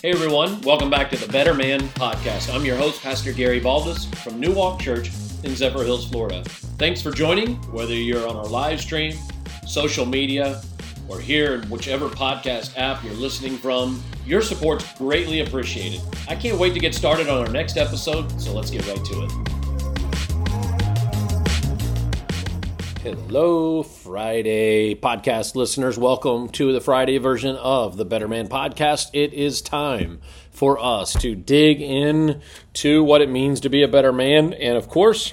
Hey everyone, welcome back to the Better Man Podcast. I'm your host, Pastor Gary Baldus from New Walk Church in Zephyrhills, Florida. Thanks for joining, whether you're on our live stream, social media, or here in whichever podcast app you're listening from. Your support's greatly appreciated. I can't wait to get started on our next episode, so let's get right to it. Hello, Friday podcast listeners. Welcome to the Friday version of the Better Man podcast. It is time for us to dig in to what it means to be a better man. And of course,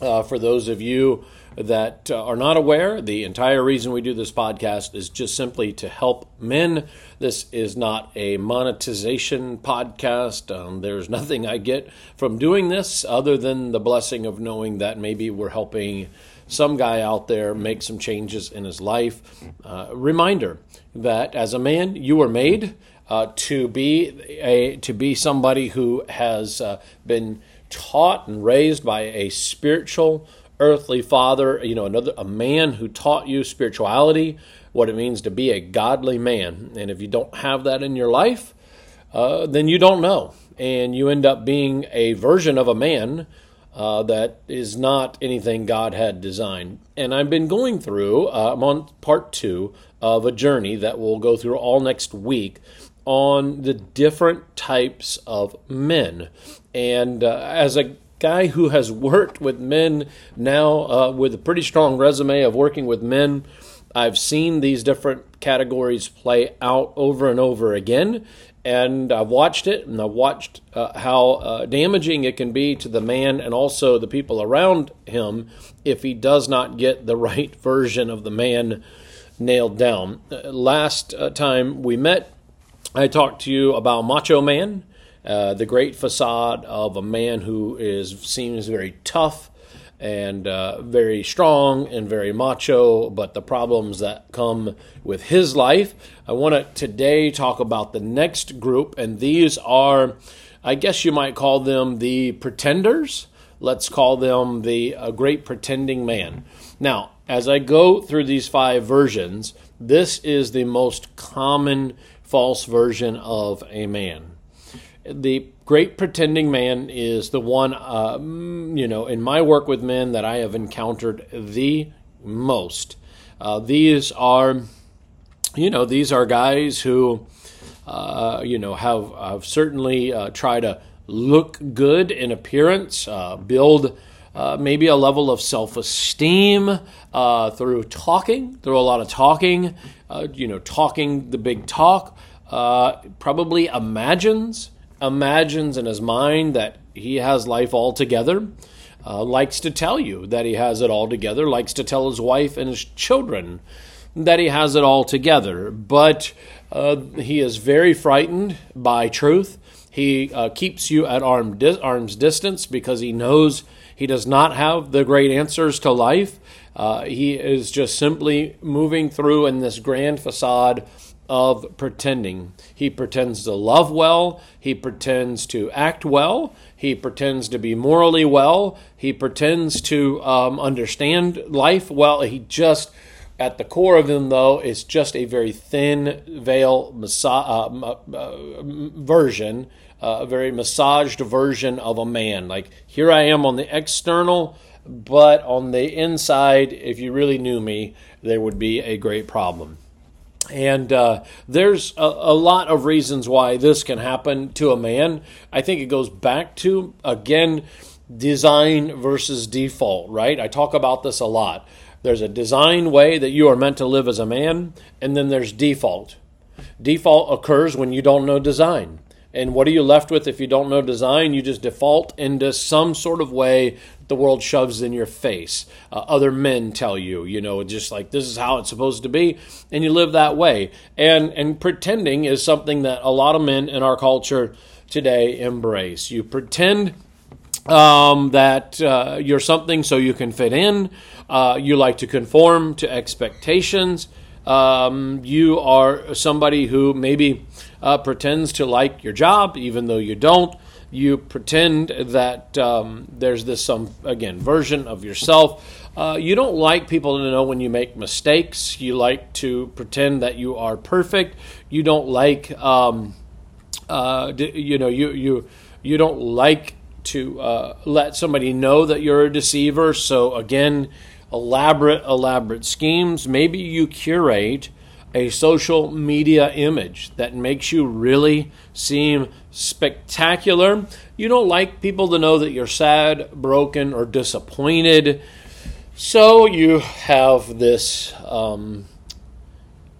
uh, for those of you that uh, are not aware, the entire reason we do this podcast is just simply to help men. This is not a monetization podcast. Um, there's nothing I get from doing this other than the blessing of knowing that maybe we're helping some guy out there make some changes in his life. Uh, reminder that as a man, you were made uh, to be a to be somebody who has uh, been taught and raised by a spiritual earthly father. You know, another a man who taught you spirituality, what it means to be a godly man. And if you don't have that in your life, uh, then you don't know, and you end up being a version of a man uh, that is not anything God had designed. And I've been going through, uh, I'm on part two of a journey that we'll go through all next week on the different types of men. And uh, as a guy who has worked with men now uh, with a pretty strong resume of working with men, I've seen these different categories play out over and over again and I've watched it, and I've watched uh, how uh, damaging it can be to the man and also the people around him if he does not get the right version of the man nailed down. Uh, last uh, time we met, I talked to you about Macho Man, uh, the great facade of a man who is seems very tough and uh, very strong and very macho, but the problems that come with his life. I want to today talk about the next group, and these are, I guess you might call them the pretenders. Let's call them the uh, great pretending man. Now, as I go through these five versions, this is the most common false version of a man. The great pretending man is the one, uh, you know, in my work with men that I have encountered the most. Uh, these are, you know, these are guys who, uh, you know, have, have certainly uh, tried to look good in appearance, uh, build uh, maybe a level of self esteem uh, through talking, through a lot of talking, uh, you know, talking the big talk, probably imagines imagines in his mind that he has life all together, uh, likes to tell you that he has it all together, likes to tell his wife and his children that he has it all together. But uh, he is very frightened by truth. He uh, keeps you at arm di- arm's distance because he knows he does not have the great answers to life. Uh, he is just simply moving through in this grand facade of pretending. He pretends to love well, he pretends to act well, he pretends to be morally well, he pretends to um, understand life well. He just, at the core of him, though, is just a very thin veil massa- uh, uh, version, uh, a very massaged version of a man. Like, here I am on the external. But on the inside, if you really knew me, there would be a great problem. And uh, there's a, a, lot of reasons why this can happen to a man. I think it goes back to, again, design versus default, right? I talk about this a lot. There's a design way that you are meant to live as a man, and then there's default. Default occurs when you don't know design. And what are you left with if you don't know design? You just default into some sort of way the world shoves in your face. Uh, other men tell you, you know, just like this is how it's supposed to be, and you live that way. And and pretending is something that a lot of men in our culture today embrace. You pretend um, that uh, you're something so you can fit in. Uh, you like to conform to expectations. Um, you are somebody who maybe uh, pretends to like your job, even though you don't. You pretend that um, there's this some again version of yourself. Uh, you don't like people to know when you make mistakes. You like to pretend that you are perfect. You don't like um, uh, you know you you you don't like to uh, let somebody know that you're a deceiver. So again, elaborate elaborate schemes. Maybe you curate a social media image that makes you really seem spectacular. You don't like people to know that you're sad, broken, or disappointed. So you have this um,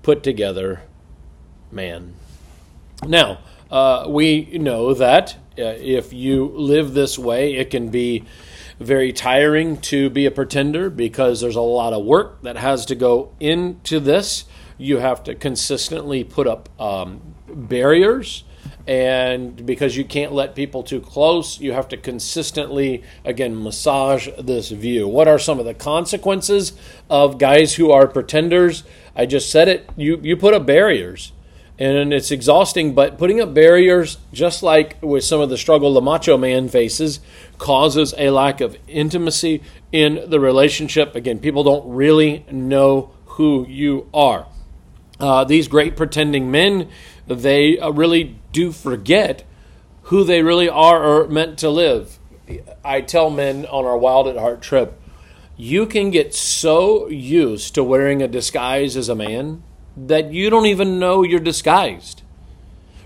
put together man. Now, uh, we know that uh, if you live this way, it can be very tiring to be a pretender because there's a lot of work that has to go into this. You have to consistently put up um, barriers and because you can't let people too close, you have to consistently, again, massage this view. What are some of the consequences of guys who are pretenders? I just said it. You you put up barriers, and it's exhausting. But putting up barriers, just like with some of the struggle the macho man faces, causes a lack of intimacy in the relationship. Again, people don't really know who you are. Uh, these great pretending men, they uh, really do forget who they really are or meant to live. I tell men on our Wild at Heart trip, you can get so used to wearing a disguise as a man that you don't even know you're disguised.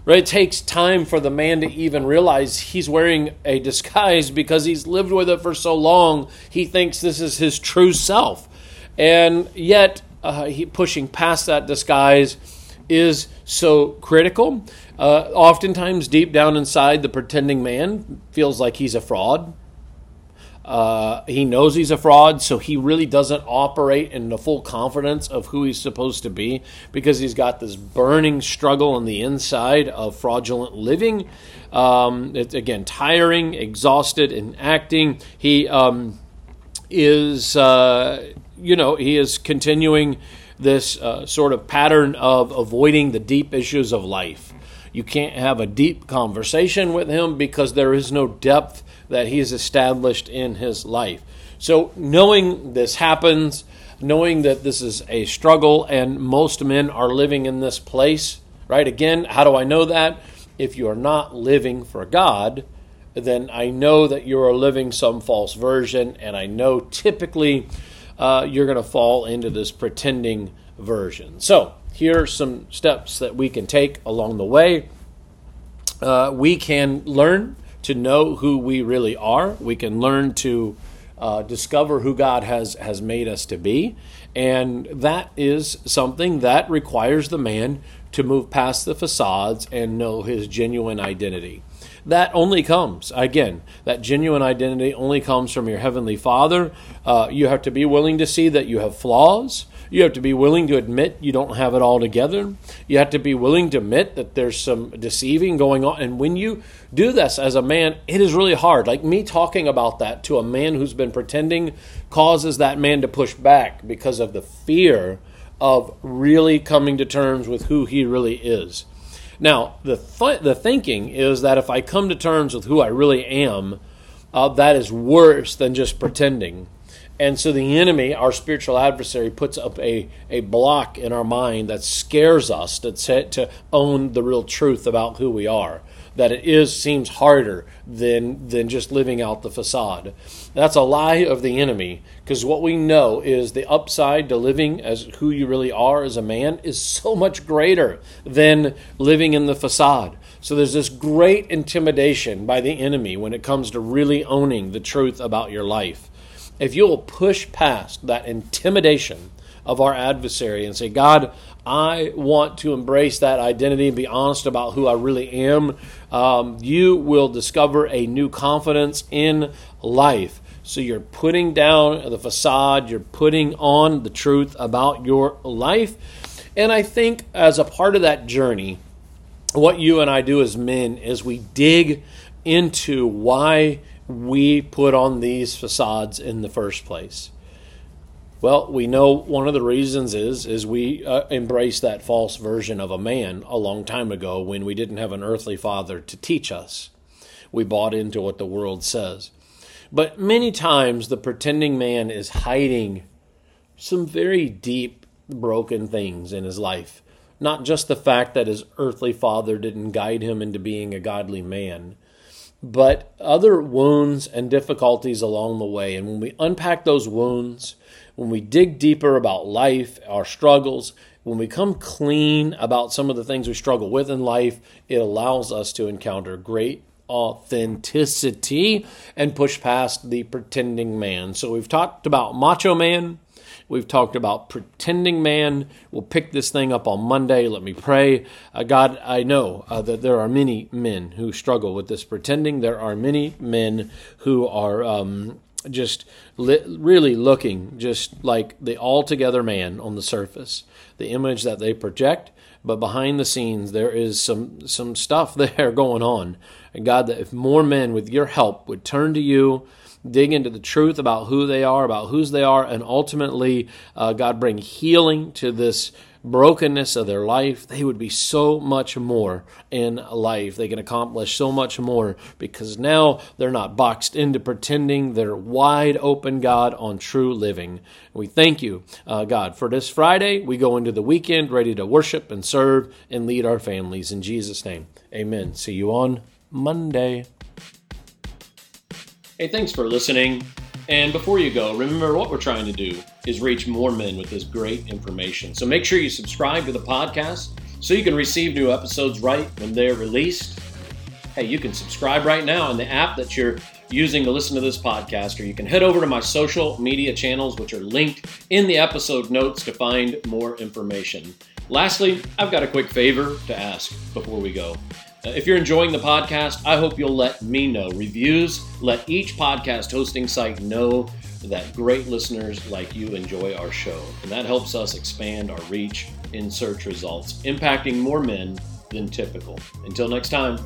Right? It takes time for the man to even realize he's wearing a disguise because he's lived with it for so long. He thinks this is his true self. And yet, uh, he, pushing past that disguise is so critical. Uh, oftentimes, deep down inside, the pretending man feels like he's a fraud. Uh, he knows he's a fraud, so he really doesn't operate in the full confidence of who he's supposed to be because he's got this burning struggle on the inside of fraudulent living. Um, it's again tiring, exhausted, and acting. He um, is, uh, you know, he is continuing this uh, sort of pattern of avoiding the deep issues of life. You can't have a deep conversation with him because there is no depth that he's established in his life. So, knowing this happens, knowing that this is a struggle and most men are living in this place, right? Again, how do I know that? If you are not living for God, then I know that you are living some false version, and I know typically uh, you're going to fall into this pretending version. So, here are some steps that we can take along the way. Uh, we can learn to know who we really are. We can learn to uh, discover who God has, has made us to be. And that is something that requires the man to move past the facades and know his genuine identity. That only comes, again, that genuine identity only comes from your Heavenly Father. Uh, you have to be willing to see that you have flaws. You have to be willing to admit you don't have it all together. You have to be willing to admit that there's some deceiving going on. And when you do this as a man, it is really hard. Like me talking about that to a man who's been pretending causes that man to push back because of the fear of really coming to terms with who he really is. Now, the, th- the thinking is that if I come to terms with who I really am, uh, that is worse than just pretending. And so the enemy, our spiritual adversary, puts up a, a block in our mind that scares us to, to own the real truth about who we are. That it is seems harder than than just living out the facade. That's a lie of the enemy, because what we know is the upside to living as who you really are as a man is so much greater than living in the facade. So there's this great intimidation by the enemy when it comes to really owning the truth about your life if you will push past that intimidation of our adversary and say, God, I want to embrace that identity and be honest about who I really am, um, you will discover a new confidence in life. So you're putting down the facade, you're putting on the truth about your life. And I think as a part of that journey, what you and I do as men is we dig into why we put on these facades in the first place? Well, we know one of the reasons is is we uh, embraced that false version of a man a long time ago when we didn't have an earthly father to teach us. We bought into what the world says. But many times the pretending man is hiding some very deep broken things in his life not just the fact that his earthly father didn't guide him into being a godly man, but other wounds and difficulties along the way. And when we unpack those wounds, when we dig deeper about life, our struggles, when we come clean about some of the things we struggle with in life, it allows us to encounter great authenticity and push past the pretending man. So we've talked about macho man. We've talked about pretending man. We'll pick this thing up on Monday. Let me pray. Uh, God, I know uh, that there are many men who struggle with this pretending. There are many men who are um, just li- really looking just like the altogether man on the surface, the image that they project. But behind the scenes, there is some some stuff there going on. And God, that if more men with your help would turn to you dig into the truth about who they are, about whose they are, and ultimately, uh, God, bring healing to this brokenness of their life, they would be so much more in life. They can accomplish so much more because now they're not boxed into pretending. They're wide open, God, on true living. We thank you, uh, God, for this Friday. We go into the weekend ready to worship and serve and lead our families. In Jesus' name, amen. See you on Monday. Hey, thanks for listening. And before you go, remember what we're trying to do is reach more men with this great information. So make sure you subscribe to the podcast so you can receive new episodes right when they're released. Hey, you can subscribe right now in the app that you're using to listen to this podcast, or you can head over to my social media channels, which are linked in the episode notes to find more information. Lastly, I've got a quick favor to ask before we go. Uh, if you're enjoying the podcast, I hope you'll let me know. Reviews let each podcast hosting site know that great listeners like you enjoy our show. And that helps us expand our reach in search results, impacting more men than typical. Until next time.